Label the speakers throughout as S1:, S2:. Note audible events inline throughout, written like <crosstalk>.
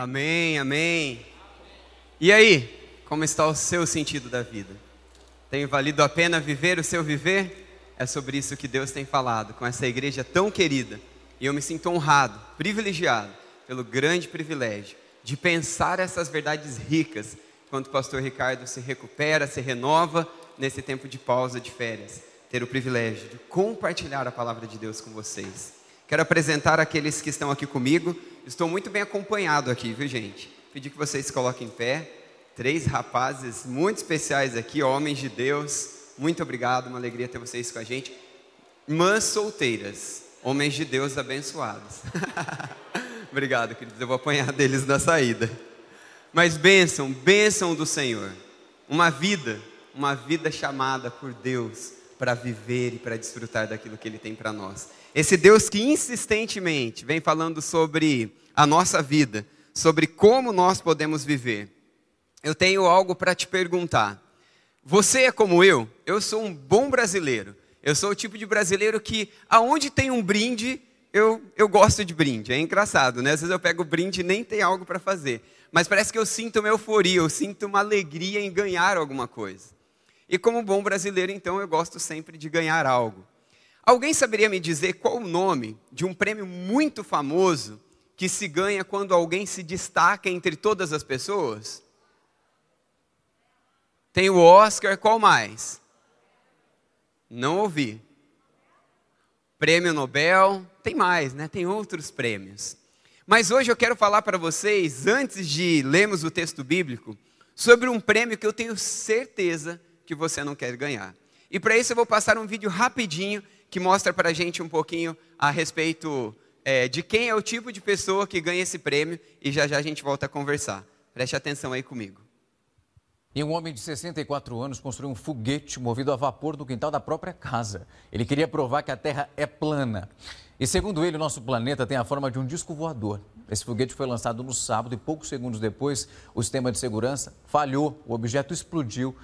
S1: Amém, amém. E aí, como está o seu sentido da vida? Tem valido a pena viver o seu viver? É sobre isso que Deus tem falado com essa igreja tão querida. E eu me sinto honrado, privilegiado, pelo grande privilégio de pensar essas verdades ricas quando o pastor Ricardo se recupera, se renova nesse tempo de pausa, de férias. Ter o privilégio de compartilhar a palavra de Deus com vocês. Quero apresentar aqueles que estão aqui comigo. Estou muito bem acompanhado aqui, viu, gente? Pedir que vocês se coloquem em pé. Três rapazes muito especiais aqui, homens de Deus. Muito obrigado, uma alegria ter vocês com a gente. Irmãs solteiras, homens de Deus abençoados. <laughs> obrigado, queridos. Eu vou apanhar deles na saída. Mas bênção, bênção do Senhor. Uma vida, uma vida chamada por Deus para viver e para desfrutar daquilo que Ele tem para nós. Esse Deus que insistentemente vem falando sobre a nossa vida, sobre como nós podemos viver. Eu tenho algo para te perguntar. Você é como eu? Eu sou um bom brasileiro. Eu sou o tipo de brasileiro que, aonde tem um brinde, eu, eu gosto de brinde. É engraçado, né? Às vezes eu pego brinde e nem tem algo para fazer. Mas parece que eu sinto uma euforia, eu sinto uma alegria em ganhar alguma coisa. E como bom brasileiro, então, eu gosto sempre de ganhar algo. Alguém saberia me dizer qual o nome de um prêmio muito famoso que se ganha quando alguém se destaca entre todas as pessoas? Tem o Oscar, qual mais? Não ouvi. Prêmio Nobel, tem mais, né? Tem outros prêmios. Mas hoje eu quero falar para vocês, antes de lermos o texto bíblico, sobre um prêmio que eu tenho certeza que você não quer ganhar. E para isso eu vou passar um vídeo rapidinho que mostra para a gente um pouquinho a respeito é, de quem é o tipo de pessoa que ganha esse prêmio e já já a gente volta a conversar. Preste atenção aí comigo.
S2: E um homem de 64 anos construiu um foguete movido a vapor no quintal da própria casa. Ele queria provar que a Terra é plana. E segundo ele, o nosso planeta tem a forma de um disco voador. Esse foguete foi lançado no sábado e poucos segundos depois, o sistema de segurança falhou, o objeto explodiu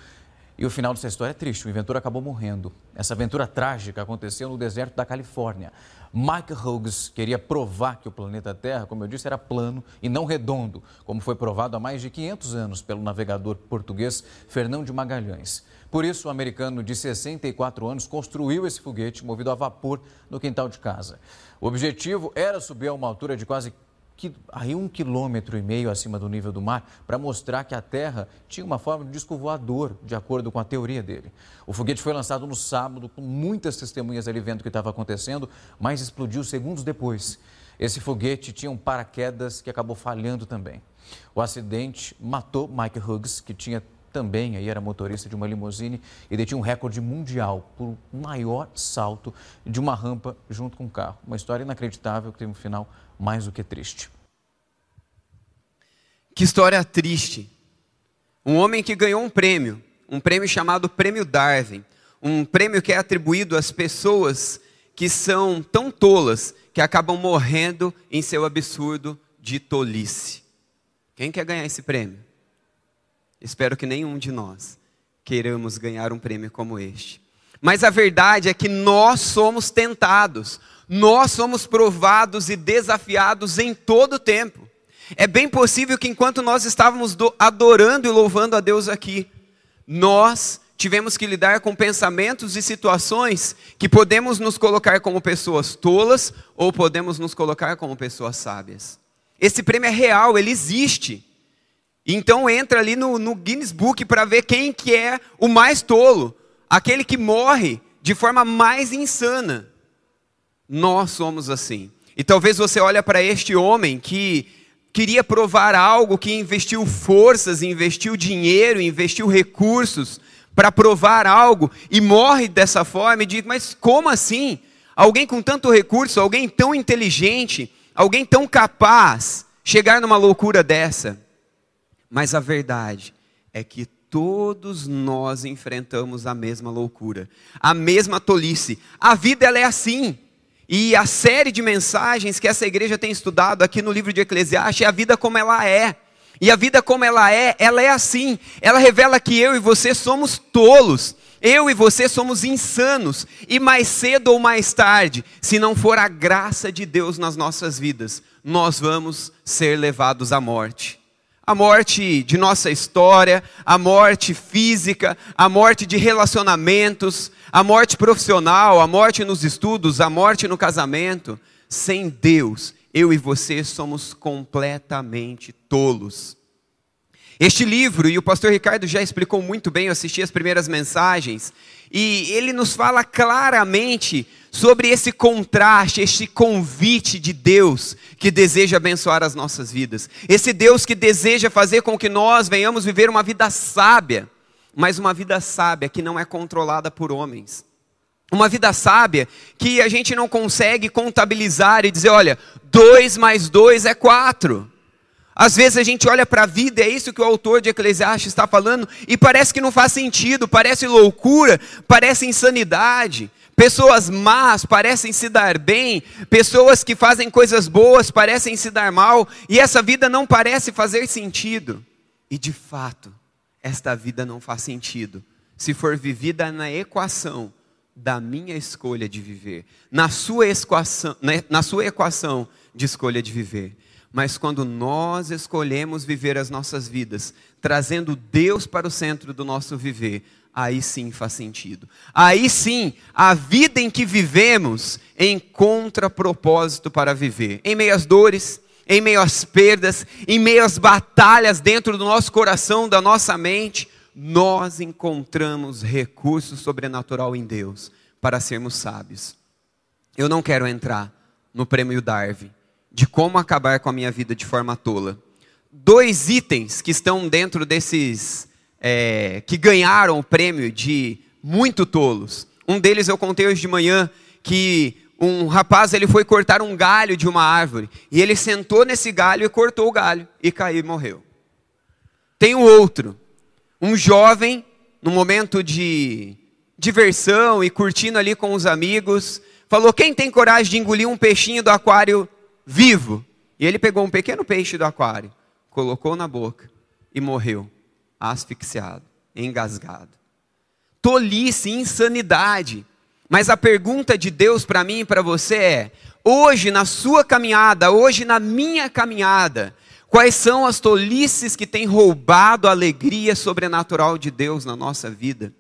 S2: e o final dessa história é triste, o inventor acabou morrendo. Essa aventura trágica aconteceu no deserto da Califórnia. Mike Hughes queria provar que o planeta Terra, como eu disse, era plano e não redondo, como foi provado há mais de 500 anos pelo navegador português Fernão de Magalhães. Por isso, o americano de 64 anos construiu esse foguete movido a vapor no quintal de casa. O objetivo era subir a uma altura de quase aí um quilômetro e meio acima do nível do mar, para mostrar que a Terra tinha uma forma de disco voador, de acordo com a teoria dele. O foguete foi lançado no sábado, com muitas testemunhas ali vendo o que estava acontecendo, mas explodiu segundos depois. Esse foguete tinha um paraquedas que acabou falhando também. O acidente matou Mike Hughes, que tinha também aí era motorista de uma limusine e detinha um recorde mundial por maior salto de uma rampa junto com um carro. Uma história inacreditável que teve um final mais do que triste.
S1: Que história triste. Um homem que ganhou um prêmio, um prêmio chamado Prêmio Darwin, um prêmio que é atribuído às pessoas que são tão tolas que acabam morrendo em seu absurdo de tolice. Quem quer ganhar esse prêmio? Espero que nenhum de nós queiramos ganhar um prêmio como este. Mas a verdade é que nós somos tentados, nós somos provados e desafiados em todo o tempo. É bem possível que enquanto nós estávamos adorando e louvando a Deus aqui, nós tivemos que lidar com pensamentos e situações que podemos nos colocar como pessoas tolas ou podemos nos colocar como pessoas sábias. Esse prêmio é real, ele existe. Então entra ali no, no Guinness Book para ver quem que é o mais tolo, aquele que morre de forma mais insana. Nós somos assim. E talvez você olhe para este homem que queria provar algo, que investiu forças, investiu dinheiro, investiu recursos para provar algo e morre dessa forma e diz: "Mas como assim? Alguém com tanto recurso, alguém tão inteligente, alguém tão capaz chegar numa loucura dessa?" Mas a verdade é que todos nós enfrentamos a mesma loucura, a mesma tolice. A vida ela é assim. E a série de mensagens que essa igreja tem estudado aqui no livro de Eclesiastes é a vida como ela é. E a vida como ela é, ela é assim. Ela revela que eu e você somos tolos. Eu e você somos insanos, e mais cedo ou mais tarde, se não for a graça de Deus nas nossas vidas, nós vamos ser levados à morte. A morte de nossa história, a morte física, a morte de relacionamentos, a morte profissional, a morte nos estudos, a morte no casamento. Sem Deus, eu e você somos completamente tolos. Este livro, e o pastor Ricardo já explicou muito bem, eu assisti as primeiras mensagens, e ele nos fala claramente sobre esse contraste, este convite de Deus que deseja abençoar as nossas vidas. Esse Deus que deseja fazer com que nós venhamos viver uma vida sábia, mas uma vida sábia que não é controlada por homens. Uma vida sábia que a gente não consegue contabilizar e dizer, olha, dois mais dois é quatro. Às vezes a gente olha para a vida, é isso que o autor de Eclesiastes está falando, e parece que não faz sentido, parece loucura, parece insanidade. Pessoas más parecem se dar bem, pessoas que fazem coisas boas parecem se dar mal, e essa vida não parece fazer sentido. E de fato, esta vida não faz sentido se for vivida na equação da minha escolha de viver, na sua equação, na sua equação de escolha de viver. Mas quando nós escolhemos viver as nossas vidas, trazendo Deus para o centro do nosso viver, aí sim faz sentido. Aí sim, a vida em que vivemos encontra propósito para viver. Em meio às dores, em meio às perdas, em meio às batalhas dentro do nosso coração, da nossa mente, nós encontramos recurso sobrenatural em Deus para sermos sábios. Eu não quero entrar no prêmio Darwin de como acabar com a minha vida de forma tola. Dois itens que estão dentro desses é, que ganharam o prêmio de muito tolos. Um deles eu contei hoje de manhã que um rapaz ele foi cortar um galho de uma árvore e ele sentou nesse galho e cortou o galho e caiu e morreu. Tem o outro, um jovem no momento de diversão e curtindo ali com os amigos, falou: quem tem coragem de engolir um peixinho do aquário vivo. E ele pegou um pequeno peixe do aquário, colocou na boca e morreu, asfixiado, engasgado. Tolice, insanidade. Mas a pergunta de Deus para mim e para você é: hoje na sua caminhada, hoje na minha caminhada, quais são as tolices que têm roubado a alegria sobrenatural de Deus na nossa vida?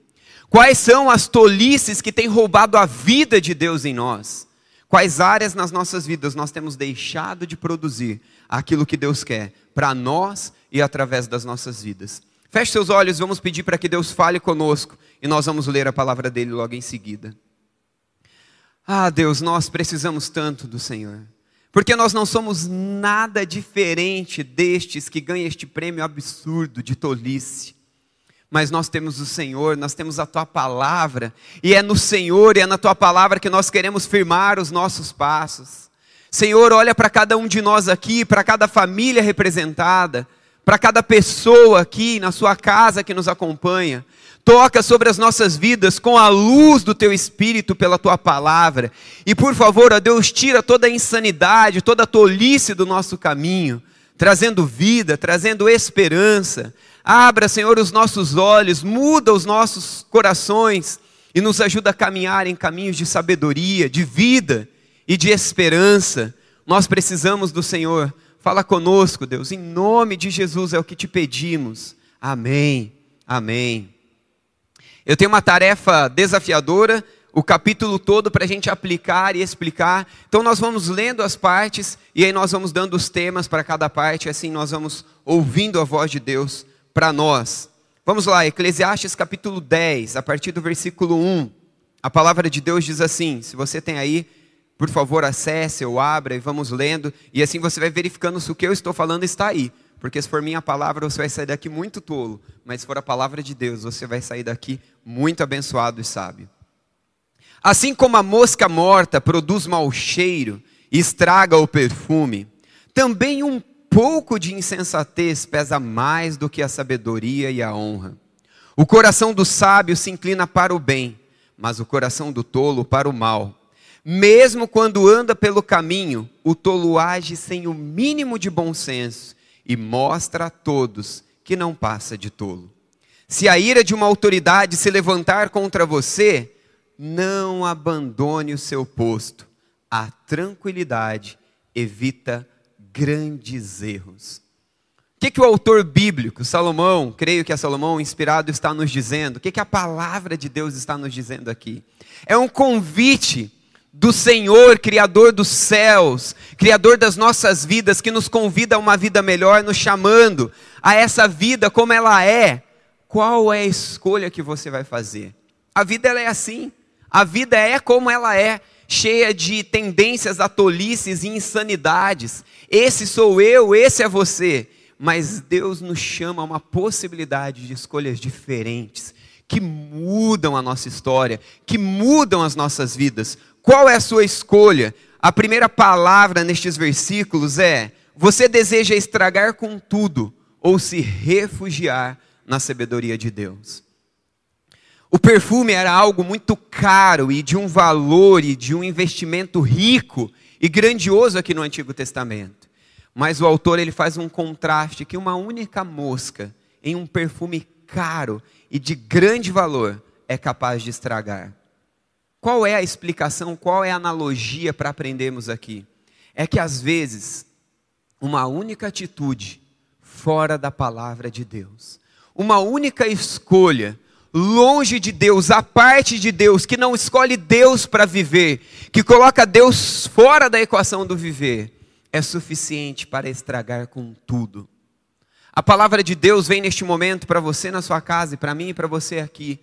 S1: Quais são as tolices que têm roubado a vida de Deus em nós? Quais áreas nas nossas vidas nós temos deixado de produzir aquilo que Deus quer para nós e através das nossas vidas? Feche seus olhos, vamos pedir para que Deus fale conosco e nós vamos ler a palavra dele logo em seguida. Ah, Deus, nós precisamos tanto do Senhor, porque nós não somos nada diferente destes que ganham este prêmio absurdo de tolice mas nós temos o Senhor, nós temos a tua palavra, e é no Senhor e é na tua palavra que nós queremos firmar os nossos passos. Senhor, olha para cada um de nós aqui, para cada família representada, para cada pessoa aqui na sua casa que nos acompanha. Toca sobre as nossas vidas com a luz do teu espírito pela tua palavra. E por favor, ó Deus, tira toda a insanidade, toda a tolice do nosso caminho, trazendo vida, trazendo esperança Abra, Senhor, os nossos olhos, muda os nossos corações e nos ajuda a caminhar em caminhos de sabedoria, de vida e de esperança. Nós precisamos do Senhor. Fala conosco, Deus, em nome de Jesus é o que te pedimos. Amém. Amém. Eu tenho uma tarefa desafiadora, o capítulo todo para a gente aplicar e explicar. Então nós vamos lendo as partes e aí nós vamos dando os temas para cada parte, assim nós vamos ouvindo a voz de Deus para nós. Vamos lá, Eclesiastes capítulo 10, a partir do versículo 1. A palavra de Deus diz assim: se você tem aí, por favor, acesse ou abra e vamos lendo, e assim você vai verificando se o que eu estou falando está aí. Porque se for minha palavra, você vai sair daqui muito tolo, mas se for a palavra de Deus, você vai sair daqui muito abençoado e sábio. Assim como a mosca morta produz mau cheiro e estraga o perfume, também um pouco de insensatez pesa mais do que a sabedoria e a honra. O coração do sábio se inclina para o bem, mas o coração do tolo para o mal. Mesmo quando anda pelo caminho, o tolo age sem o mínimo de bom senso e mostra a todos que não passa de tolo. Se a ira de uma autoridade se levantar contra você, não abandone o seu posto. A tranquilidade evita grandes erros. O que, que o autor bíblico, Salomão, creio que é Salomão inspirado, está nos dizendo? O que, que a palavra de Deus está nos dizendo aqui? É um convite do Senhor, Criador dos céus, Criador das nossas vidas, que nos convida a uma vida melhor, nos chamando a essa vida como ela é. Qual é a escolha que você vai fazer? A vida ela é assim. A vida é como ela é, cheia de tendências a tolices e insanidades. Esse sou eu, esse é você mas Deus nos chama a uma possibilidade de escolhas diferentes, que mudam a nossa história, que mudam as nossas vidas. Qual é a sua escolha? A primeira palavra nestes versículos é: você deseja estragar com tudo ou se refugiar na sabedoria de Deus? O perfume era algo muito caro e de um valor e de um investimento rico e grandioso aqui no Antigo Testamento. Mas o autor ele faz um contraste que uma única mosca em um perfume caro e de grande valor é capaz de estragar. Qual é a explicação, qual é a analogia para aprendermos aqui? É que às vezes uma única atitude fora da palavra de Deus, uma única escolha longe de Deus, a parte de Deus, que não escolhe Deus para viver, que coloca Deus fora da equação do viver, é suficiente para estragar com tudo. A palavra de Deus vem neste momento para você na sua casa e para mim e para você aqui,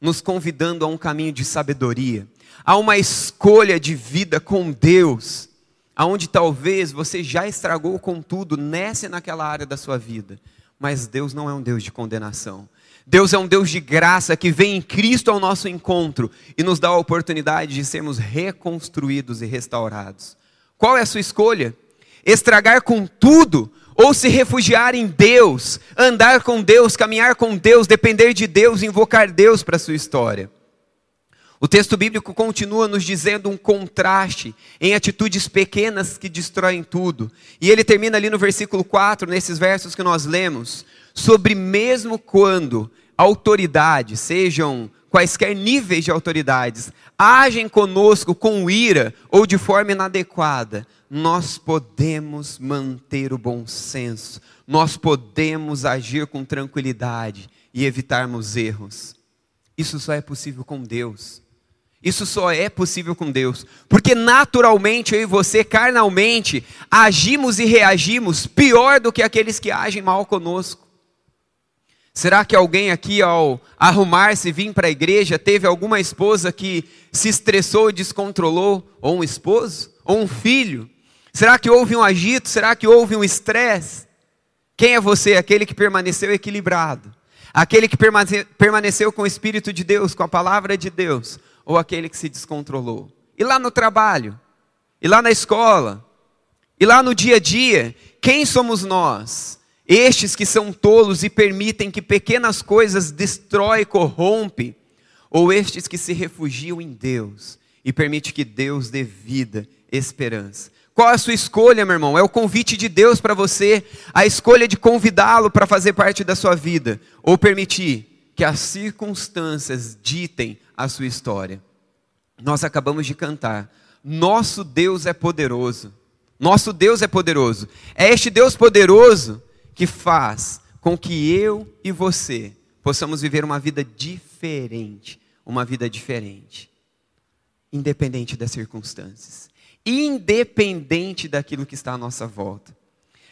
S1: nos convidando a um caminho de sabedoria, a uma escolha de vida com Deus, aonde talvez você já estragou com tudo nessa e naquela área da sua vida, mas Deus não é um Deus de condenação. Deus é um Deus de graça que vem em Cristo ao nosso encontro e nos dá a oportunidade de sermos reconstruídos e restaurados. Qual é a sua escolha? estragar com tudo, ou se refugiar em Deus, andar com Deus, caminhar com Deus, depender de Deus, invocar Deus para a sua história. O texto bíblico continua nos dizendo um contraste em atitudes pequenas que destroem tudo. E ele termina ali no versículo 4, nesses versos que nós lemos, sobre mesmo quando autoridades, sejam quaisquer níveis de autoridades, agem conosco com ira ou de forma inadequada, nós podemos manter o bom senso, nós podemos agir com tranquilidade e evitarmos erros. Isso só é possível com Deus. Isso só é possível com Deus, porque naturalmente eu e você, carnalmente, agimos e reagimos pior do que aqueles que agem mal conosco. Será que alguém aqui, ao arrumar-se e vir para a igreja, teve alguma esposa que se estressou e descontrolou? Ou um esposo? Ou um filho? Será que houve um agito? Será que houve um estresse? Quem é você? Aquele que permaneceu equilibrado? Aquele que permaneceu com o Espírito de Deus, com a palavra de Deus? Ou aquele que se descontrolou? E lá no trabalho? E lá na escola? E lá no dia a dia? Quem somos nós? Estes que são tolos e permitem que pequenas coisas destroem e corrompem? Ou estes que se refugiam em Deus e permite que Deus dê vida, esperança? Qual a sua escolha, meu irmão? É o convite de Deus para você, a escolha de convidá-lo para fazer parte da sua vida, ou permitir que as circunstâncias ditem a sua história. Nós acabamos de cantar. Nosso Deus é poderoso. Nosso Deus é poderoso. É este Deus poderoso que faz com que eu e você possamos viver uma vida diferente, uma vida diferente, independente das circunstâncias independente daquilo que está à nossa volta.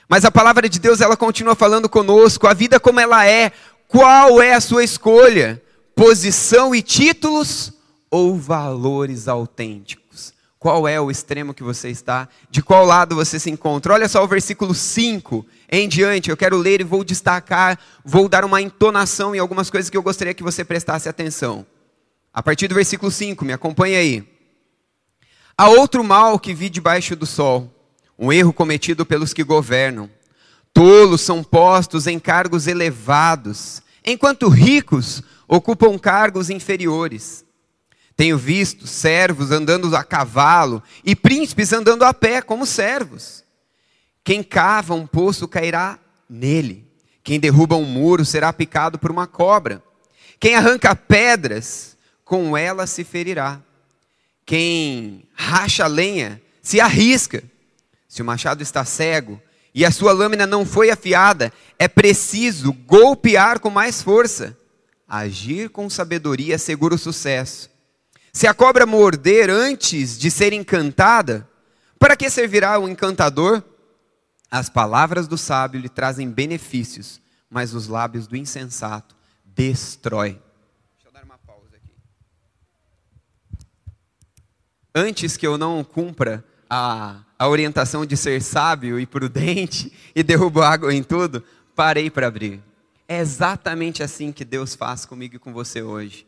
S1: Mas a palavra de Deus, ela continua falando conosco, a vida como ela é, qual é a sua escolha? Posição e títulos ou valores autênticos? Qual é o extremo que você está? De qual lado você se encontra? Olha só o versículo 5 em diante, eu quero ler e vou destacar, vou dar uma entonação em algumas coisas que eu gostaria que você prestasse atenção. A partir do versículo 5, me acompanhe aí. Há outro mal que vi debaixo do sol, um erro cometido pelos que governam. Tolos são postos em cargos elevados, enquanto ricos ocupam cargos inferiores. Tenho visto servos andando a cavalo e príncipes andando a pé como servos. Quem cava um poço cairá nele. Quem derruba um muro será picado por uma cobra. Quem arranca pedras, com ela se ferirá. Quem racha lenha, se arrisca. Se o machado está cego e a sua lâmina não foi afiada, é preciso golpear com mais força. Agir com sabedoria segura o sucesso. Se a cobra morder antes de ser encantada, para que servirá o encantador? As palavras do sábio lhe trazem benefícios, mas os lábios do insensato destrói. Deixa eu dar uma pausa aqui. Antes que eu não cumpra a, a orientação de ser sábio e prudente e derrubo água em tudo, parei para abrir. É exatamente assim que Deus faz comigo e com você hoje.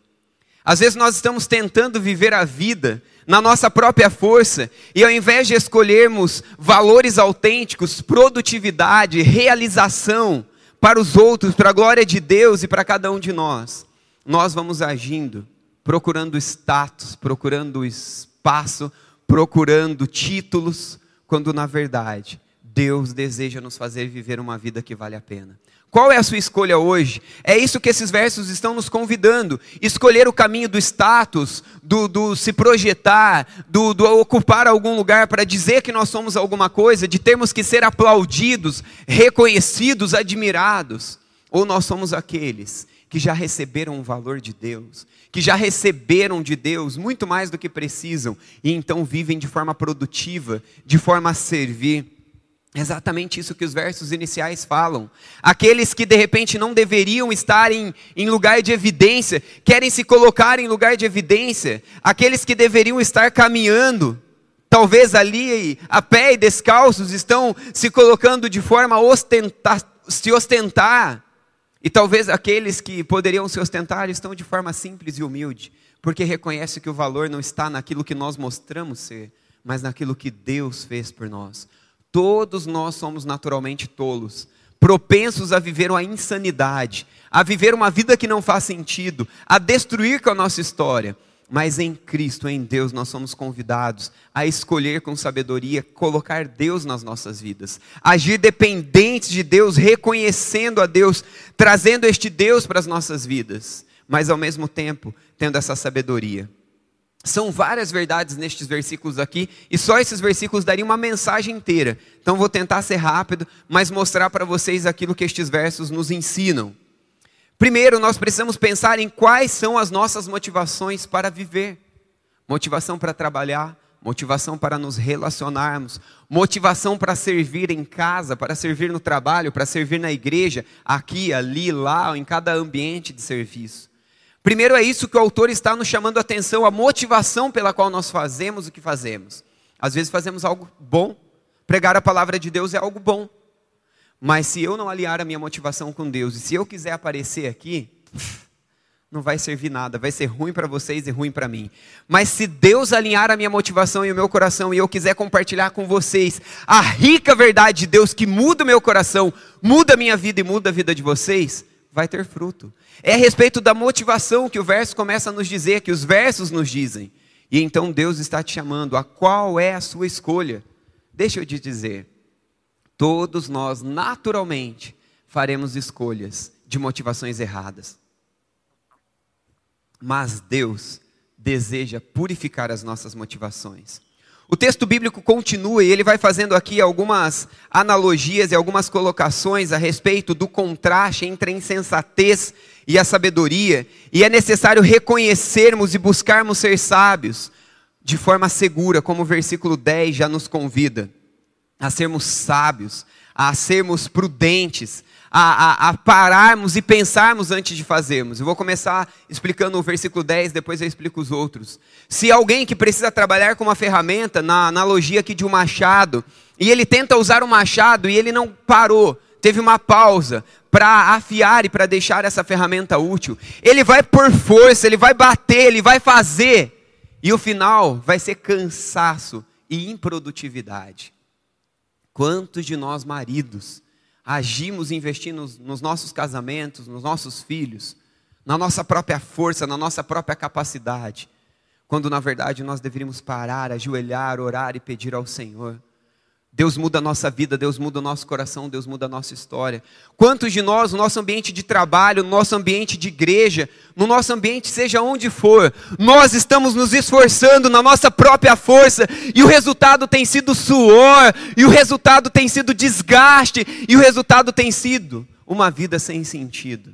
S1: Às vezes nós estamos tentando viver a vida na nossa própria força, e ao invés de escolhermos valores autênticos, produtividade, realização para os outros, para a glória de Deus e para cada um de nós, nós vamos agindo, procurando status, procurando espaço, procurando títulos, quando na verdade Deus deseja nos fazer viver uma vida que vale a pena. Qual é a sua escolha hoje? É isso que esses versos estão nos convidando. Escolher o caminho do status, do, do se projetar, do, do, ocupar algum lugar para dizer que nós somos alguma coisa, de termos que ser aplaudidos, reconhecidos, admirados. Ou nós somos aqueles que já receberam o valor de Deus, que já receberam de Deus muito mais do que precisam e então vivem de forma produtiva, de forma a servir exatamente isso que os versos iniciais falam. Aqueles que de repente não deveriam estar em, em lugar de evidência, querem se colocar em lugar de evidência. Aqueles que deveriam estar caminhando, talvez ali a pé e descalços, estão se colocando de forma a ostentar, se ostentar. E talvez aqueles que poderiam se ostentar estão de forma simples e humilde, porque reconhece que o valor não está naquilo que nós mostramos ser, mas naquilo que Deus fez por nós. Todos nós somos naturalmente tolos, propensos a viver uma insanidade, a viver uma vida que não faz sentido, a destruir com a nossa história. Mas em Cristo, em Deus, nós somos convidados a escolher com sabedoria, colocar Deus nas nossas vidas, agir dependentes de Deus, reconhecendo a Deus, trazendo este Deus para as nossas vidas, mas ao mesmo tempo tendo essa sabedoria. São várias verdades nestes versículos aqui, e só esses versículos dariam uma mensagem inteira. Então vou tentar ser rápido, mas mostrar para vocês aquilo que estes versos nos ensinam. Primeiro, nós precisamos pensar em quais são as nossas motivações para viver. Motivação para trabalhar, motivação para nos relacionarmos, motivação para servir em casa, para servir no trabalho, para servir na igreja, aqui, ali, lá, em cada ambiente de serviço. Primeiro é isso que o autor está nos chamando a atenção, a motivação pela qual nós fazemos o que fazemos. Às vezes fazemos algo bom, pregar a palavra de Deus é algo bom. Mas se eu não alinhar a minha motivação com Deus, e se eu quiser aparecer aqui, <laughs> não vai servir nada, vai ser ruim para vocês e ruim para mim. Mas se Deus alinhar a minha motivação e o meu coração e eu quiser compartilhar com vocês a rica verdade de Deus que muda o meu coração, muda a minha vida e muda a vida de vocês, vai ter fruto. É a respeito da motivação que o verso começa a nos dizer, que os versos nos dizem. E então Deus está te chamando a qual é a sua escolha. Deixa eu te dizer, todos nós naturalmente faremos escolhas de motivações erradas. Mas Deus deseja purificar as nossas motivações. O texto bíblico continua e ele vai fazendo aqui algumas analogias e algumas colocações a respeito do contraste entre a insensatez e a sabedoria, e é necessário reconhecermos e buscarmos ser sábios de forma segura, como o versículo 10 já nos convida, a sermos sábios, a sermos prudentes, a, a, a, pararmos e pensarmos antes de fazermos. Eu vou começar explicando o versículo 10, depois eu explico os outros. Se alguém que precisa trabalhar com uma ferramenta, na analogia aqui de um machado, e ele tenta usar o machado e ele não parou, teve uma pausa para afiar e para deixar essa ferramenta útil, ele vai por força, ele vai bater, ele vai fazer, e o final vai ser cansaço e improdutividade. Quantos de nós maridos agimos investindo nos, nos nossos casamentos, nos nossos filhos, na nossa própria força, na nossa própria capacidade, quando na verdade nós deveríamos parar, ajoelhar, orar e pedir ao Senhor: Deus muda a nossa vida, Deus muda o nosso coração, Deus muda a nossa história. Quantos de nós, no nosso ambiente de trabalho, no nosso ambiente de igreja, no nosso ambiente, seja onde for, nós estamos nos esforçando na nossa própria força e o resultado tem sido suor, e o resultado tem sido desgaste, e o resultado tem sido uma vida sem sentido.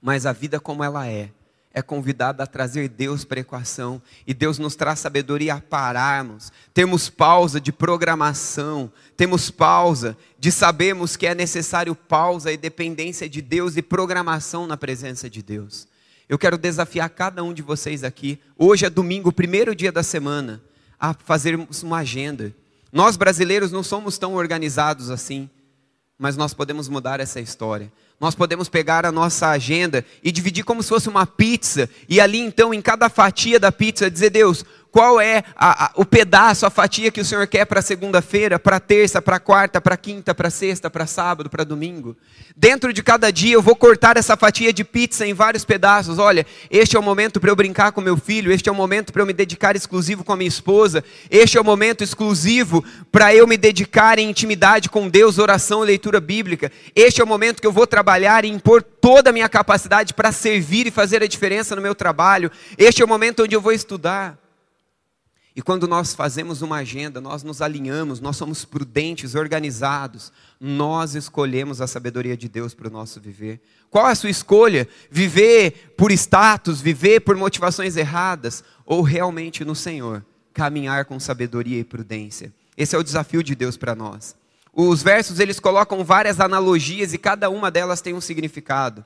S1: Mas a vida como ela é, é convidada a trazer Deus para a equação, e Deus nos traz sabedoria a pararmos, temos pausa de programação, temos pausa de sabermos que é necessário pausa e dependência de Deus e programação na presença de Deus. Eu quero desafiar cada um de vocês aqui, hoje é domingo, primeiro dia da semana, a fazermos uma agenda. Nós brasileiros não somos tão organizados assim, mas nós podemos mudar essa história. Nós podemos pegar a nossa agenda e dividir como se fosse uma pizza, e ali então, em cada fatia da pizza, dizer: Deus, qual é a, a, o pedaço, a fatia que o Senhor quer para segunda-feira, para terça, para quarta, para quinta, para sexta, para sábado, para domingo. Dentro de cada dia eu vou cortar essa fatia de pizza em vários pedaços. Olha, este é o momento para eu brincar com meu filho, este é o momento para eu me dedicar exclusivo com a minha esposa, este é o momento exclusivo para eu me dedicar em intimidade com Deus, oração leitura bíblica. Este é o momento que eu vou trabalhar e impor toda a minha capacidade para servir e fazer a diferença no meu trabalho. Este é o momento onde eu vou estudar. E quando nós fazemos uma agenda, nós nos alinhamos, nós somos prudentes, organizados, nós escolhemos a sabedoria de Deus para o nosso viver. Qual é a sua escolha? Viver por status, viver por motivações erradas, ou realmente no Senhor, caminhar com sabedoria e prudência? Esse é o desafio de Deus para nós. Os versos eles colocam várias analogias e cada uma delas tem um significado.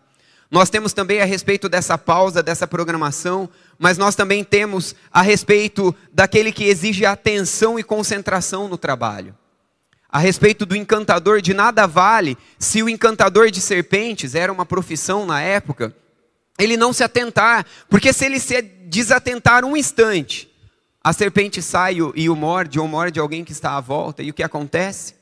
S1: Nós temos também a respeito dessa pausa, dessa programação, mas nós também temos a respeito daquele que exige atenção e concentração no trabalho. A respeito do encantador, de nada vale se o encantador de serpentes era uma profissão na época, ele não se atentar, porque se ele se desatentar um instante, a serpente sai e o morde, ou morde alguém que está à volta, e o que acontece?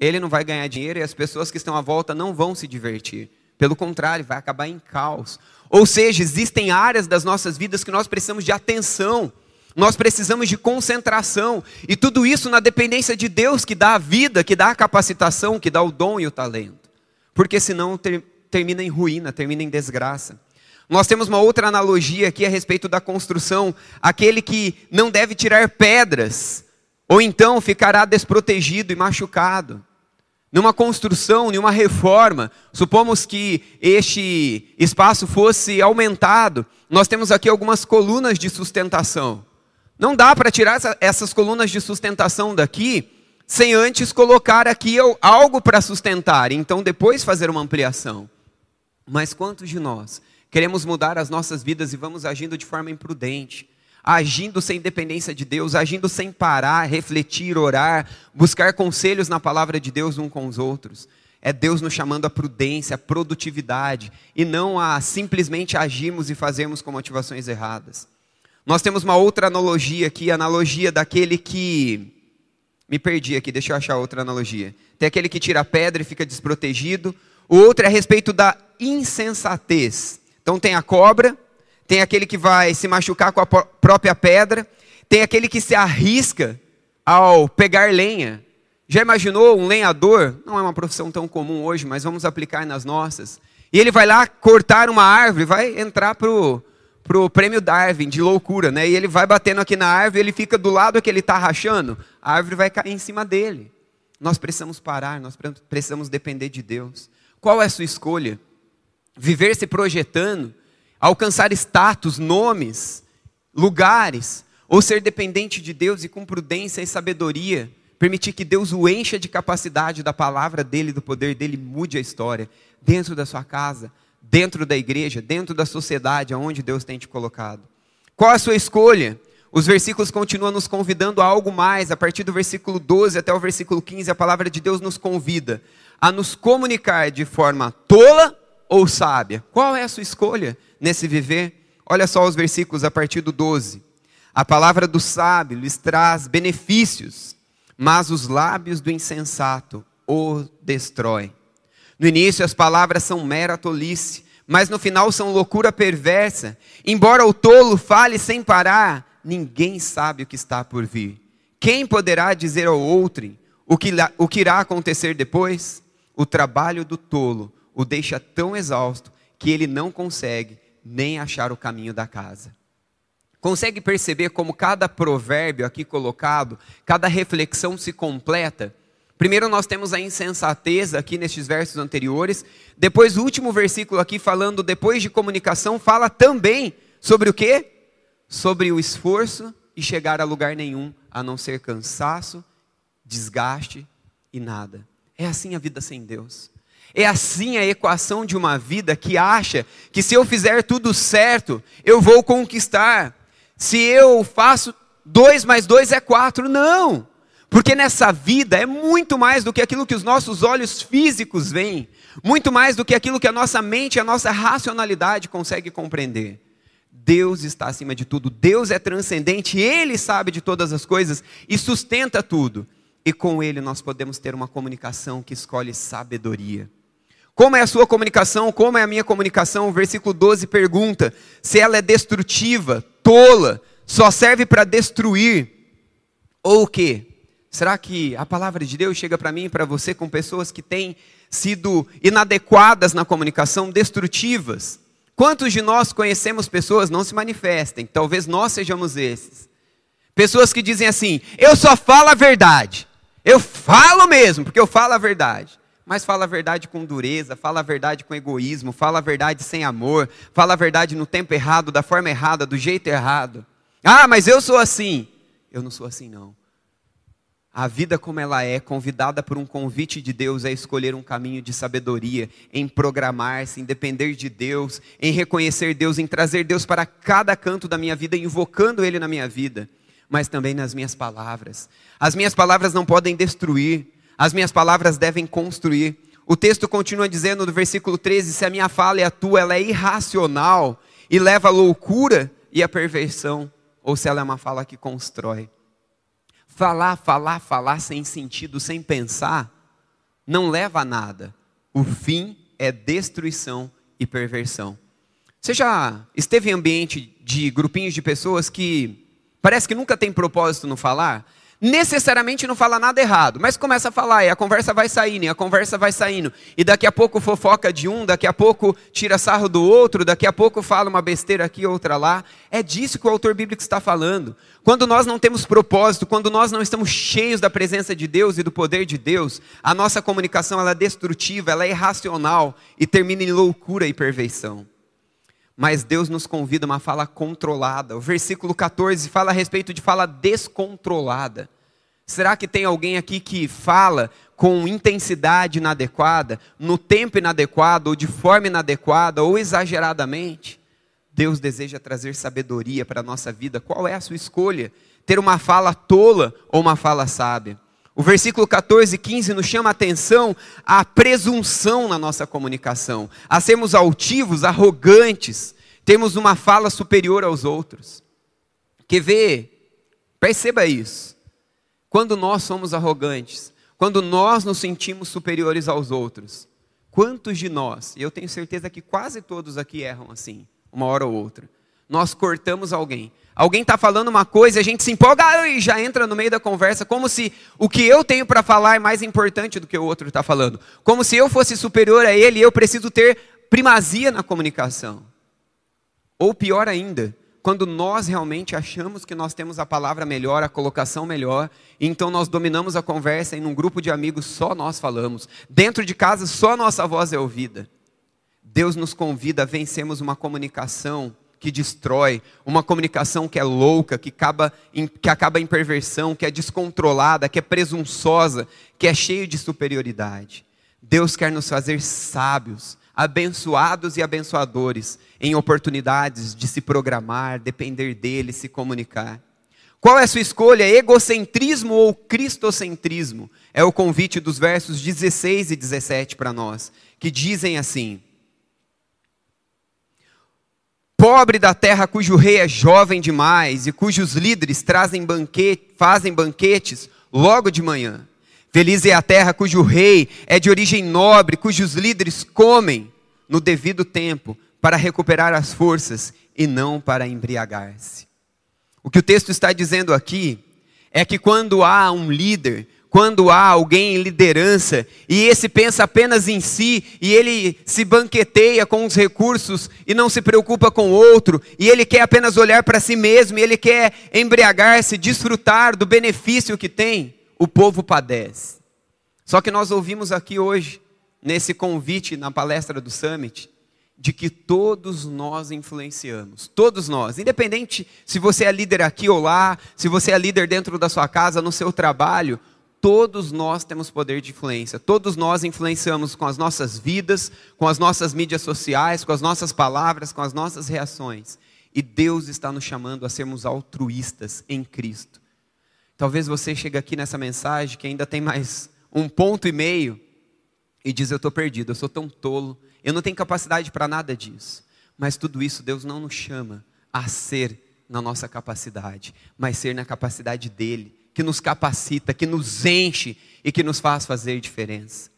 S1: Ele não vai ganhar dinheiro e as pessoas que estão à volta não vão se divertir. Pelo contrário, vai acabar em caos. Ou seja, existem áreas das nossas vidas que nós precisamos de atenção, nós precisamos de concentração, e tudo isso na dependência de Deus que dá a vida, que dá a capacitação, que dá o dom e o talento. Porque senão ter, termina em ruína, termina em desgraça. Nós temos uma outra analogia aqui a respeito da construção: aquele que não deve tirar pedras, ou então ficará desprotegido e machucado numa construção, numa reforma, supomos que este espaço fosse aumentado, nós temos aqui algumas colunas de sustentação. Não dá para tirar essas colunas de sustentação daqui sem antes colocar aqui algo para sustentar, então depois fazer uma ampliação. Mas quantos de nós queremos mudar as nossas vidas e vamos agindo de forma imprudente? Agindo sem dependência de Deus, agindo sem parar, refletir, orar, buscar conselhos na palavra de Deus um com os outros. É Deus nos chamando à prudência, à produtividade, e não a simplesmente agirmos e fazermos com motivações erradas. Nós temos uma outra analogia aqui, analogia daquele que. Me perdi aqui, deixa eu achar outra analogia. Tem aquele que tira a pedra e fica desprotegido. O outro é a respeito da insensatez. Então tem a cobra, tem aquele que vai se machucar com a própria pedra, tem aquele que se arrisca ao pegar lenha. Já imaginou um lenhador? Não é uma profissão tão comum hoje, mas vamos aplicar nas nossas. E ele vai lá cortar uma árvore, vai entrar pro pro prêmio Darwin de loucura, né? E ele vai batendo aqui na árvore, ele fica do lado que ele está rachando, a árvore vai cair em cima dele. Nós precisamos parar, nós precisamos depender de Deus. Qual é a sua escolha? Viver se projetando alcançar status, nomes, lugares, ou ser dependente de Deus e com prudência e sabedoria, permitir que Deus o encha de capacidade da palavra dele, do poder dele, mude a história, dentro da sua casa, dentro da igreja, dentro da sociedade aonde Deus tem te colocado. Qual a sua escolha? Os versículos continuam nos convidando a algo mais. A partir do versículo 12 até o versículo 15, a palavra de Deus nos convida a nos comunicar de forma tola ou sábia. Qual é a sua escolha? Nesse viver? Olha só os versículos a partir do 12. A palavra do sábio lhes traz benefícios, mas os lábios do insensato o destrói. No início as palavras são mera tolice, mas no final são loucura perversa. Embora o tolo fale sem parar, ninguém sabe o que está por vir. Quem poderá dizer ao outro O que, o que irá acontecer depois? O trabalho do tolo o deixa tão exausto que ele não consegue nem achar o caminho da casa. Consegue perceber como cada provérbio aqui colocado, cada reflexão se completa? Primeiro nós temos a insensatez aqui nestes versos anteriores, depois o último versículo aqui falando depois de comunicação fala também sobre o quê? Sobre o esforço e chegar a lugar nenhum, a não ser cansaço, desgaste e nada. É assim a vida sem Deus. É assim a equação de uma vida que acha que se eu fizer tudo certo, eu vou conquistar. Se eu faço dois mais dois é quatro, não. Porque nessa vida é muito mais do que aquilo que os nossos olhos físicos veem, muito mais do que aquilo que a nossa mente, a nossa racionalidade consegue compreender. Deus está acima de tudo, Deus é transcendente, Ele sabe de todas as coisas e sustenta tudo. E com Ele nós podemos ter uma comunicação que escolhe sabedoria. Como é a sua comunicação? Como é a minha comunicação? O versículo 12 pergunta se ela é destrutiva, tola, só serve para destruir, ou o quê? Será que a palavra de Deus chega para mim e para você com pessoas que têm sido inadequadas na comunicação, destrutivas? Quantos de nós conhecemos pessoas, não se manifestem, talvez nós sejamos esses. Pessoas que dizem assim: eu só falo a verdade. Eu falo mesmo, porque eu falo a verdade. Mas fala a verdade com dureza, fala a verdade com egoísmo, fala a verdade sem amor, fala a verdade no tempo errado, da forma errada, do jeito errado. Ah, mas eu sou assim. Eu não sou assim, não. A vida como ela é, convidada por um convite de Deus a escolher um caminho de sabedoria, em programar-se, em depender de Deus, em reconhecer Deus, em trazer Deus para cada canto da minha vida, invocando Ele na minha vida, mas também nas minhas palavras. As minhas palavras não podem destruir, as minhas palavras devem construir. O texto continua dizendo no versículo 13: se a minha fala é a tua, ela é irracional e leva à loucura e à perversão, ou se ela é uma fala que constrói. Falar, falar, falar sem sentido, sem pensar, não leva a nada. O fim é destruição e perversão. Você já esteve em ambiente de grupinhos de pessoas que parece que nunca tem propósito no falar? Necessariamente não fala nada errado, mas começa a falar e a conversa vai saindo, e a conversa vai saindo, e daqui a pouco fofoca de um, daqui a pouco tira sarro do outro, daqui a pouco fala uma besteira aqui, outra lá. É disso que o autor bíblico está falando. Quando nós não temos propósito, quando nós não estamos cheios da presença de Deus e do poder de Deus, a nossa comunicação ela é destrutiva, ela é irracional e termina em loucura e perversão mas Deus nos convida a uma fala controlada. O versículo 14 fala a respeito de fala descontrolada. Será que tem alguém aqui que fala com intensidade inadequada, no tempo inadequado, ou de forma inadequada, ou exageradamente? Deus deseja trazer sabedoria para a nossa vida. Qual é a sua escolha? Ter uma fala tola ou uma fala sábia? O versículo 14 e 15 nos chama a atenção à presunção na nossa comunicação, a sermos altivos, arrogantes, temos uma fala superior aos outros. Quer ver? Perceba isso. Quando nós somos arrogantes, quando nós nos sentimos superiores aos outros, quantos de nós, e eu tenho certeza que quase todos aqui erram assim, uma hora ou outra, nós cortamos alguém, Alguém está falando uma coisa, a gente se empolga e já entra no meio da conversa, como se o que eu tenho para falar é mais importante do que o outro está falando. Como se eu fosse superior a ele e eu preciso ter primazia na comunicação. Ou pior ainda, quando nós realmente achamos que nós temos a palavra melhor, a colocação melhor, então nós dominamos a conversa e num grupo de amigos só nós falamos. Dentro de casa só nossa voz é ouvida. Deus nos convida a vencermos uma comunicação que destrói, uma comunicação que é louca, que acaba, em, que acaba em perversão, que é descontrolada, que é presunçosa, que é cheio de superioridade. Deus quer nos fazer sábios, abençoados e abençoadores em oportunidades de se programar, depender dele, se comunicar. Qual é a sua escolha? Egocentrismo ou cristocentrismo? É o convite dos versos 16 e 17 para nós, que dizem assim: Pobre da terra cujo rei é jovem demais e cujos líderes trazem banquete, fazem banquetes logo de manhã. Feliz é a terra cujo rei é de origem nobre, cujos líderes comem no devido tempo para recuperar as forças e não para embriagar-se. O que o texto está dizendo aqui é que quando há um líder quando há alguém em liderança e esse pensa apenas em si e ele se banqueteia com os recursos e não se preocupa com o outro e ele quer apenas olhar para si mesmo e ele quer embriagar-se, desfrutar do benefício que tem, o povo padece. Só que nós ouvimos aqui hoje, nesse convite na palestra do Summit, de que todos nós influenciamos, todos nós, independente se você é líder aqui ou lá, se você é líder dentro da sua casa, no seu trabalho, todos nós temos poder de influência, todos nós influenciamos com as nossas vidas, com as nossas mídias sociais, com as nossas palavras, com as nossas reações. E Deus está nos chamando a sermos altruístas em Cristo. Talvez você chegue aqui nessa mensagem que ainda tem mais um ponto e meio e diz: Eu estou perdido, eu sou tão tolo, eu não tenho capacidade para nada disso. Mas tudo isso Deus não nos chama a ser na nossa capacidade, mas ser na capacidade dele, que nos capacita, que nos enche e que nos faz fazer diferença.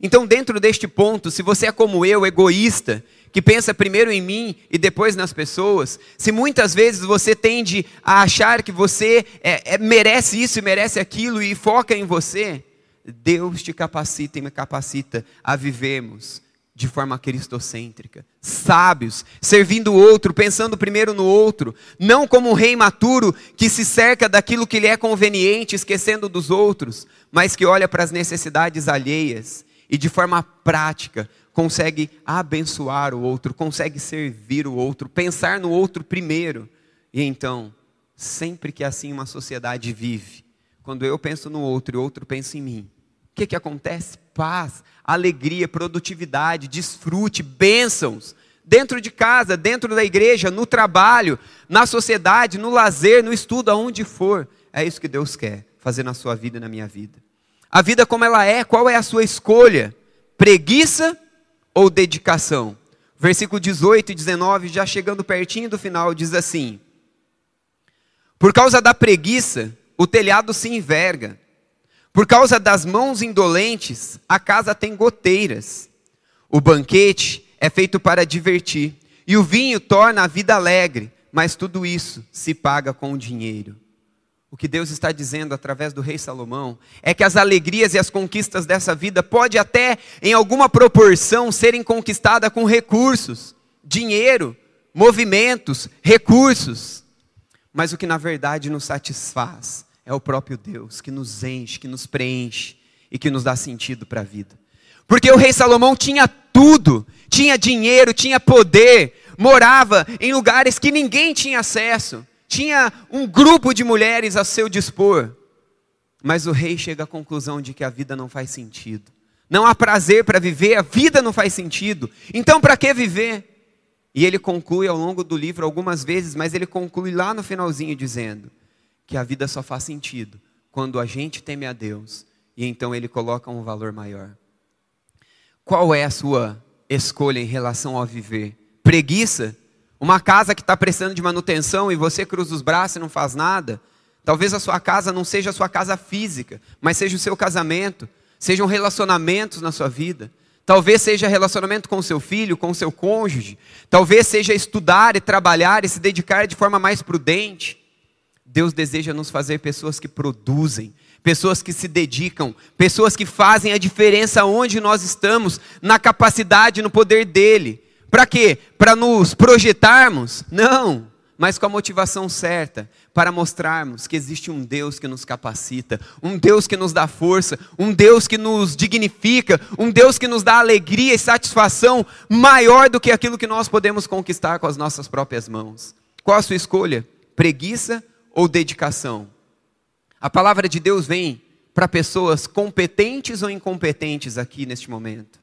S1: Então, dentro deste ponto, se você é como eu, egoísta, que pensa primeiro em mim e depois nas pessoas, se muitas vezes você tende a achar que você é, é, merece isso e merece aquilo e foca em você, Deus te capacita e me capacita a vivermos de forma cristocêntrica, sábios, servindo o outro, pensando primeiro no outro, não como um rei maturo que se cerca daquilo que lhe é conveniente, esquecendo dos outros, mas que olha para as necessidades alheias e de forma prática consegue abençoar o outro, consegue servir o outro, pensar no outro primeiro. E então, sempre que assim uma sociedade vive, quando eu penso no outro e o outro pensa em mim, o que, que acontece? Paz, alegria, produtividade, desfrute, bênçãos. Dentro de casa, dentro da igreja, no trabalho, na sociedade, no lazer, no estudo, aonde for. É isso que Deus quer fazer na sua vida e na minha vida. A vida como ela é, qual é a sua escolha? Preguiça ou dedicação? Versículo 18 e 19, já chegando pertinho do final, diz assim: Por causa da preguiça, o telhado se enverga por causa das mãos indolentes, a casa tem goteiras. O banquete é feito para divertir, e o vinho torna a vida alegre, mas tudo isso se paga com dinheiro. O que Deus está dizendo através do rei Salomão é que as alegrias e as conquistas dessa vida pode até em alguma proporção serem conquistadas com recursos, dinheiro, movimentos, recursos. Mas o que na verdade nos satisfaz é o próprio Deus que nos enche, que nos preenche e que nos dá sentido para a vida. Porque o rei Salomão tinha tudo, tinha dinheiro, tinha poder, morava em lugares que ninguém tinha acesso, tinha um grupo de mulheres a seu dispor. Mas o rei chega à conclusão de que a vida não faz sentido. Não há prazer para viver, a vida não faz sentido. Então, para que viver? E ele conclui ao longo do livro algumas vezes, mas ele conclui lá no finalzinho dizendo: que a vida só faz sentido quando a gente teme a Deus e então Ele coloca um valor maior. Qual é a sua escolha em relação ao viver? Preguiça? Uma casa que está precisando de manutenção e você cruza os braços e não faz nada? Talvez a sua casa não seja a sua casa física, mas seja o seu casamento, sejam relacionamentos na sua vida. Talvez seja relacionamento com seu filho, com seu cônjuge. Talvez seja estudar e trabalhar e se dedicar de forma mais prudente. Deus deseja nos fazer pessoas que produzem, pessoas que se dedicam, pessoas que fazem a diferença onde nós estamos, na capacidade, no poder dele. Para quê? Para nos projetarmos? Não, mas com a motivação certa, para mostrarmos que existe um Deus que nos capacita, um Deus que nos dá força, um Deus que nos dignifica, um Deus que nos dá alegria e satisfação maior do que aquilo que nós podemos conquistar com as nossas próprias mãos. Qual a sua escolha? Preguiça ou dedicação. A palavra de Deus vem para pessoas competentes ou incompetentes aqui neste momento.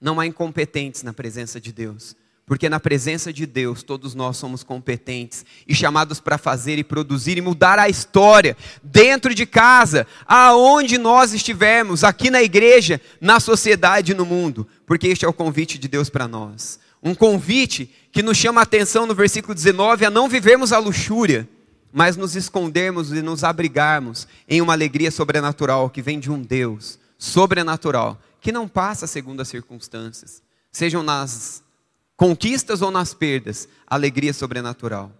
S1: Não há incompetentes na presença de Deus, porque na presença de Deus todos nós somos competentes e chamados para fazer e produzir e mudar a história dentro de casa, aonde nós estivermos, aqui na igreja, na sociedade e no mundo, porque este é o convite de Deus para nós. Um convite que nos chama a atenção no versículo 19 a não vivermos a luxúria, mas nos escondermos e nos abrigarmos em uma alegria sobrenatural que vem de um Deus sobrenatural, que não passa segundo as circunstâncias, sejam nas conquistas ou nas perdas, alegria sobrenatural.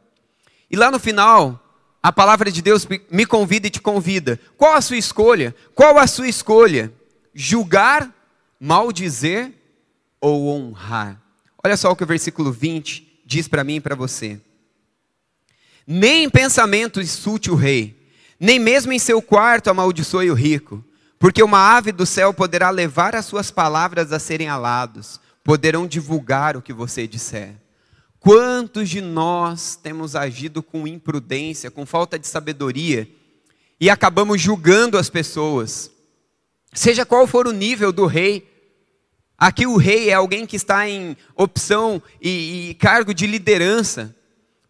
S1: E lá no final, a palavra de Deus me convida e te convida. Qual a sua escolha? Qual a sua escolha? Julgar, maldizer ou honrar? Olha só o que o versículo 20 diz para mim e para você. Nem em pensamento insulte o rei, nem mesmo em seu quarto amaldiçoe o rico, porque uma ave do céu poderá levar as suas palavras a serem alados, poderão divulgar o que você disser. Quantos de nós temos agido com imprudência, com falta de sabedoria e acabamos julgando as pessoas? Seja qual for o nível do rei, aqui o rei é alguém que está em opção e, e cargo de liderança,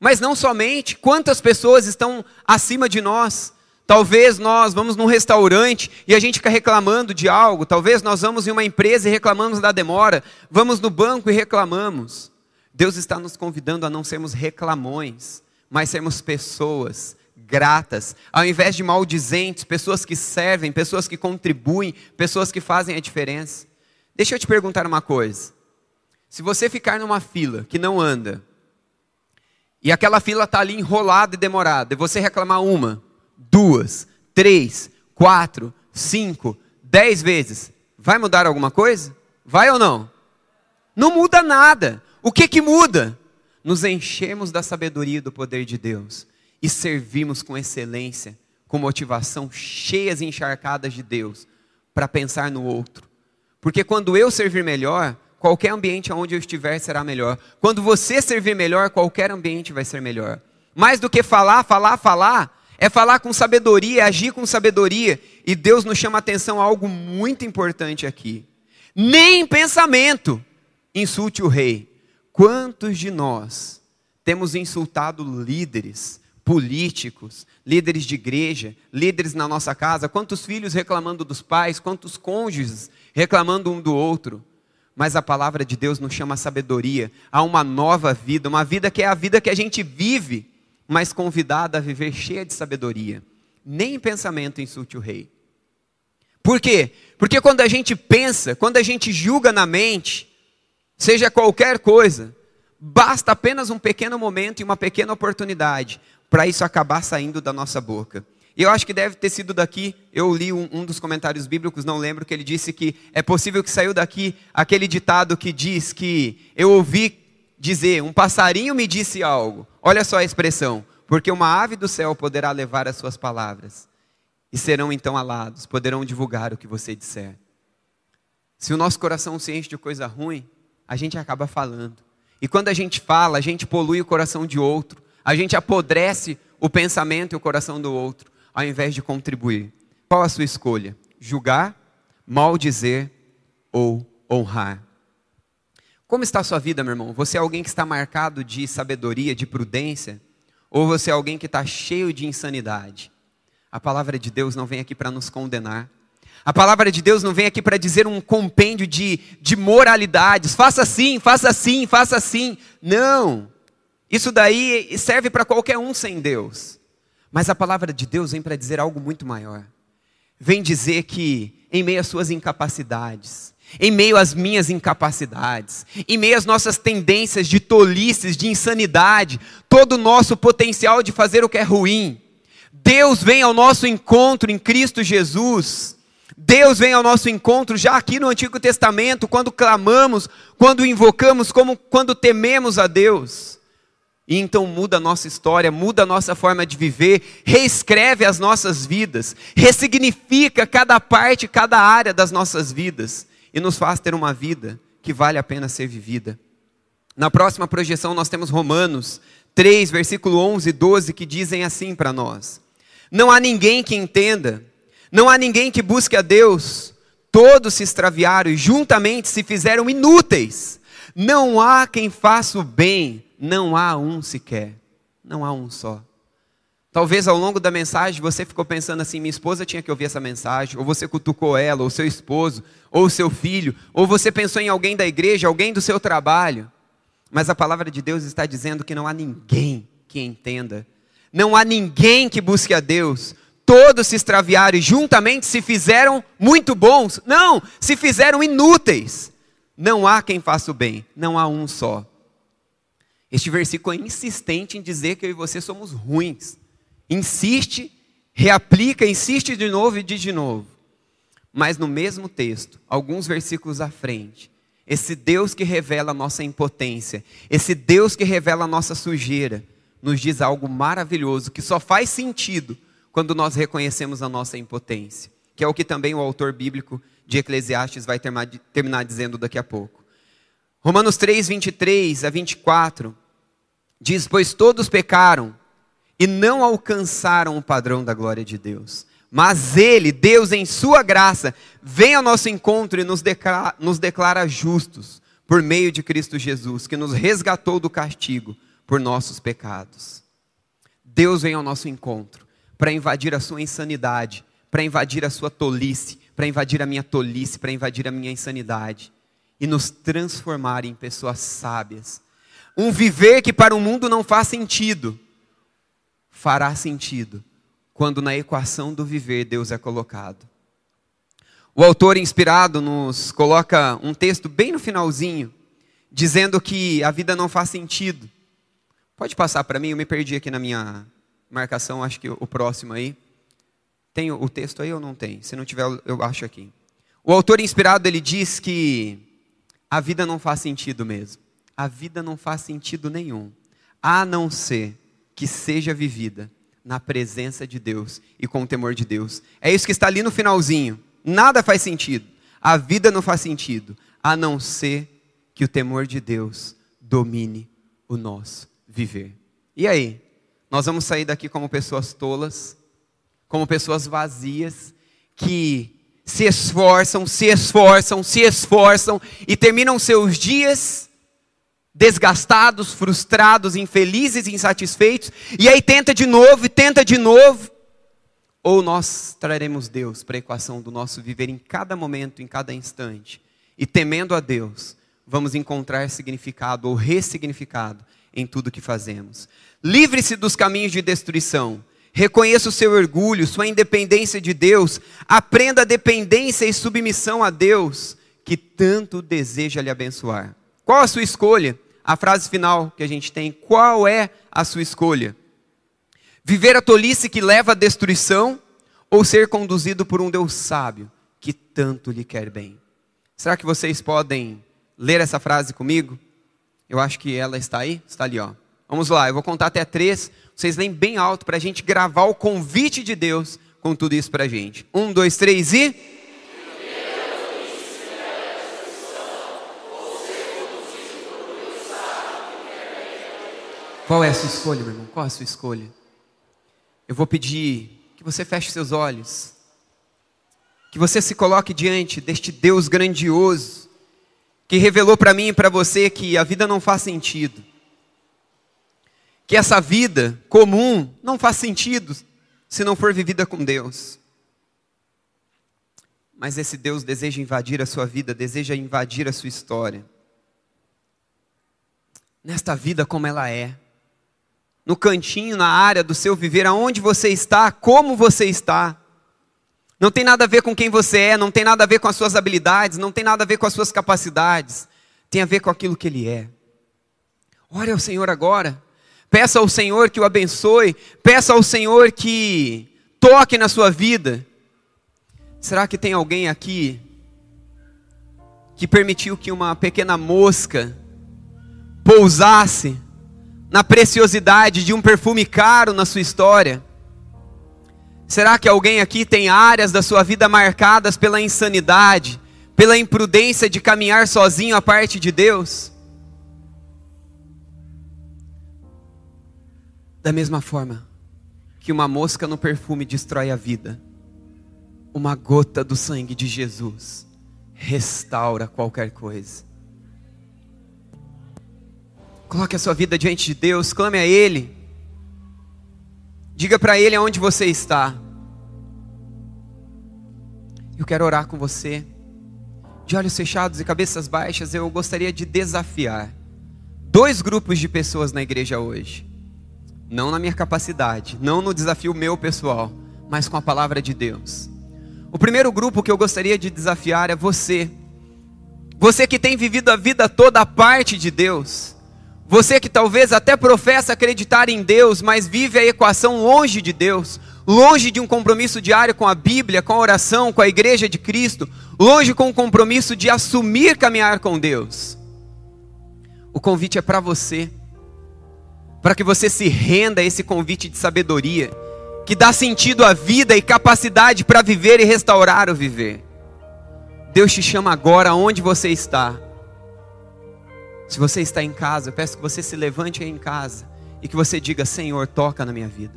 S1: mas não somente, quantas pessoas estão acima de nós? Talvez nós vamos num restaurante e a gente fica reclamando de algo. Talvez nós vamos em uma empresa e reclamamos da demora. Vamos no banco e reclamamos. Deus está nos convidando a não sermos reclamões, mas sermos pessoas gratas, ao invés de maldizentes, pessoas que servem, pessoas que contribuem, pessoas que fazem a diferença. Deixa eu te perguntar uma coisa. Se você ficar numa fila que não anda, e aquela fila está ali enrolada e demorada, e você reclamar uma, duas, três, quatro, cinco, dez vezes, vai mudar alguma coisa? Vai ou não? Não muda nada. O que que muda? Nos enchemos da sabedoria e do poder de Deus e servimos com excelência, com motivação, cheias e encharcadas de Deus, para pensar no outro. Porque quando eu servir melhor, qualquer ambiente onde eu estiver será melhor. Quando você servir melhor, qualquer ambiente vai ser melhor. Mais do que falar, falar, falar, é falar com sabedoria, é agir com sabedoria. E Deus nos chama a atenção a algo muito importante aqui. Nem em pensamento insulte o rei, Quantos de nós temos insultado líderes, políticos, líderes de igreja, líderes na nossa casa? Quantos filhos reclamando dos pais? Quantos cônjuges reclamando um do outro? Mas a palavra de Deus nos chama a sabedoria, a uma nova vida, uma vida que é a vida que a gente vive, mas convidada a viver cheia de sabedoria. Nem em pensamento insulte o rei. Por quê? Porque quando a gente pensa, quando a gente julga na mente, seja qualquer coisa, basta apenas um pequeno momento e uma pequena oportunidade para isso acabar saindo da nossa boca. E eu acho que deve ter sido daqui, eu li um, um, dos comentários bíblicos, não lembro, que ele disse que é possível que saiu daqui aquele ditado que diz que eu ouvi dizer, um passarinho me disse algo. Olha só a expressão, porque uma ave do céu poderá levar as suas palavras, e serão então alados, poderão divulgar o que você disser. Se o nosso coração se enche de coisa ruim, a gente acaba falando. E quando a gente fala, a gente polui o coração de outro, a gente apodrece o pensamento e o coração do outro, ao invés de contribuir. Qual a sua escolha? Julgar, maldizer ou honrar? Como está a sua vida, meu irmão? Você é alguém que está marcado de sabedoria, de prudência? Ou você é alguém que está cheio de insanidade? A palavra de Deus não vem aqui para nos condenar. A palavra de Deus não vem aqui para dizer um compêndio de, de moralidades. Faça assim, faça assim, faça assim. Não. Isso daí serve para qualquer um sem Deus. Mas a palavra de Deus vem para dizer algo muito maior. Vem dizer que, em meio às suas incapacidades, em meio às minhas incapacidades, em meio às nossas tendências de tolices, de insanidade, todo o nosso potencial de fazer o que é ruim, Deus vem ao nosso encontro em Cristo Jesus Deus vem ao nosso encontro já aqui no Antigo Testamento, quando clamamos, quando invocamos, como quando tememos a Deus. E então muda a nossa história, muda a nossa forma de viver, reescreve as nossas vidas, ressignifica cada parte, cada área das nossas vidas e nos faz ter uma vida que vale a pena ser vivida. Na próxima projeção nós temos Romanos 3, versículo 11 e 12 que dizem assim para nós: Não há ninguém que entenda, não há ninguém que busque a Deus. Todos se extraviaram e juntamente se fizeram inúteis. Não há quem faça o bem, não há um sequer. Não há um só. Talvez ao longo da mensagem você ficou pensando assim: minha esposa tinha que ouvir essa mensagem, ou você cutucou ela, ou seu esposo, ou seu filho, ou você pensou em alguém da igreja, alguém do seu trabalho. Mas a palavra de Deus está dizendo que não há ninguém que entenda, não há ninguém que busque a Deus, todos se extraviaram e juntamente se fizeram muito bons. Não, se fizeram inúteis. Não há quem faça o bem, não há um só. Este versículo é insistente em dizer que eu e você somos ruins. insiste, reaplica, insiste de novo e diz de novo. Mas no mesmo texto, alguns versículos à frente, esse Deus que revela a nossa impotência, esse Deus que revela a nossa sujeira, nos diz algo maravilhoso que só faz sentido quando nós reconhecemos a nossa impotência, que é o que também o autor bíblico de Eclesiastes vai terminar dizendo daqui a pouco. Romanos 3, 23 a 24 diz: Pois todos pecaram e não alcançaram o padrão da glória de Deus. Mas Ele, Deus, em Sua graça, vem ao nosso encontro e nos declara, nos declara justos por meio de Cristo Jesus, que nos resgatou do castigo por nossos pecados. Deus vem ao nosso encontro para invadir a sua insanidade, para invadir a sua tolice, para invadir a minha tolice, para invadir a minha insanidade e nos transformar em pessoas sábias. Um viver que para o mundo não faz sentido, fará sentido quando na equação do viver Deus é colocado. O autor inspirado nos coloca um texto bem no finalzinho, dizendo que a vida não faz sentido. Pode passar para mim, eu me perdi aqui na minha marcação, acho que o próximo aí. Tem o texto aí ou não tem? Se não tiver, eu acho aqui. O autor inspirado, ele diz que a vida não faz sentido mesmo. A vida não faz sentido nenhum, a não ser que seja vivida na presença de Deus e com o temor de Deus. É isso que está ali no finalzinho. Nada faz sentido. A vida não faz sentido, a não ser que o temor de Deus domine o nosso viver. E aí? Nós vamos sair daqui como pessoas tolas, como pessoas vazias, que se esforçam, se esforçam, se esforçam e terminam seus dias desgastados, frustrados, infelizes, insatisfeitos, e aí tenta de novo e tenta de novo. Ou nós traremos Deus para a equação do nosso viver em cada momento, em cada instante, e temendo a Deus, vamos encontrar significado ou ressignificado em tudo que fazemos. Livre-se dos caminhos de destruição. Reconheça o seu orgulho, sua independência de Deus. Aprenda a dependência e submissão a Deus, que tanto deseja lhe abençoar. Qual a sua escolha? A frase final que a gente tem: qual é a sua escolha? Viver a tolice que leva à destruição ou ser conduzido por um Deus sábio que tanto lhe quer bem? Será que vocês podem ler essa frase comigo? Eu acho que ela está aí, está ali, ó. Vamos lá, eu vou contar até três. Vocês leem bem alto para a gente gravar o convite de Deus com tudo isso para a gente. Um, dois, três e. Qual é a sua escolha, meu irmão? Qual é a sua escolha? Eu vou pedir que você feche seus olhos, que você se coloque diante deste Deus grandioso, que revelou para mim e para você que a vida não faz sentido que essa vida comum não faz sentido se não for vivida com Deus. Mas esse Deus deseja invadir a sua vida, deseja invadir a sua história. Nesta vida como ela é. No cantinho, na área do seu viver, aonde você está, como você está. Não tem nada a ver com quem você é, não tem nada a ver com as suas habilidades, não tem nada a ver com as suas capacidades. Tem a ver com aquilo que Ele é. Ore ao Senhor agora. Peça ao Senhor que o abençoe. Peça ao Senhor que toque na sua vida. Será que tem alguém aqui que permitiu que uma pequena mosca pousasse na preciosidade de um perfume caro na sua história? Será que alguém aqui tem áreas da sua vida marcadas pela insanidade, pela imprudência de caminhar sozinho à parte de Deus? Da mesma forma que uma mosca no perfume destrói a vida, uma gota do sangue de Jesus restaura qualquer coisa. Coloque a sua vida diante de Deus, clame a Ele. Diga para Ele aonde você está. Eu quero orar com você. De olhos fechados e cabeças baixas, eu gostaria de desafiar dois grupos de pessoas na igreja hoje não na minha capacidade, não no desafio meu pessoal, mas com a palavra de Deus. O primeiro grupo que eu gostaria de desafiar é você. Você que tem vivido a vida toda a parte de Deus. Você que talvez até professa acreditar em Deus, mas vive a equação longe de Deus, longe de um compromisso diário com a Bíblia, com a oração, com a igreja de Cristo, longe com o compromisso de assumir caminhar com Deus. O convite é para você, para que você se renda a esse convite de sabedoria, que dá sentido à vida e capacidade para viver e restaurar o viver. Deus te chama agora onde você está. Se você está em casa, eu peço que você se levante aí em casa e que você diga: Senhor, toca na minha vida.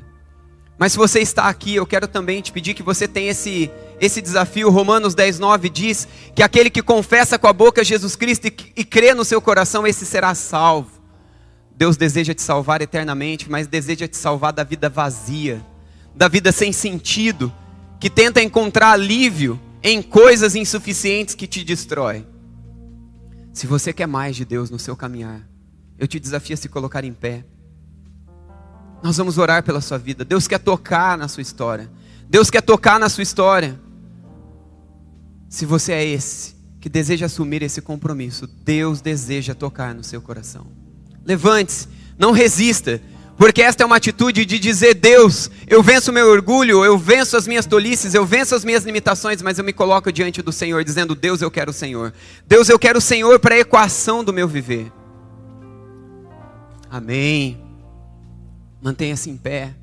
S1: Mas se você está aqui, eu quero também te pedir que você tenha esse, esse desafio. Romanos 10, 9 diz que aquele que confessa com a boca Jesus Cristo e, e crê no seu coração, esse será salvo. Deus deseja te salvar eternamente, mas deseja te salvar da vida vazia, da vida sem sentido, que tenta encontrar alívio em coisas insuficientes que te destrói. Se você quer mais de Deus no seu caminhar, eu te desafio a se colocar em pé. Nós vamos orar pela sua vida. Deus quer tocar na sua história. Deus quer tocar na sua história. Se você é esse que deseja assumir esse compromisso, Deus deseja tocar no seu coração. Levante-se, não resista, porque esta é uma atitude de dizer: Deus, eu venço o meu orgulho, eu venço as minhas tolices, eu venço as minhas limitações, mas eu me coloco diante do Senhor, dizendo: Deus, eu quero o Senhor. Deus, eu quero o Senhor para a equação do meu viver. Amém. Mantenha-se em pé.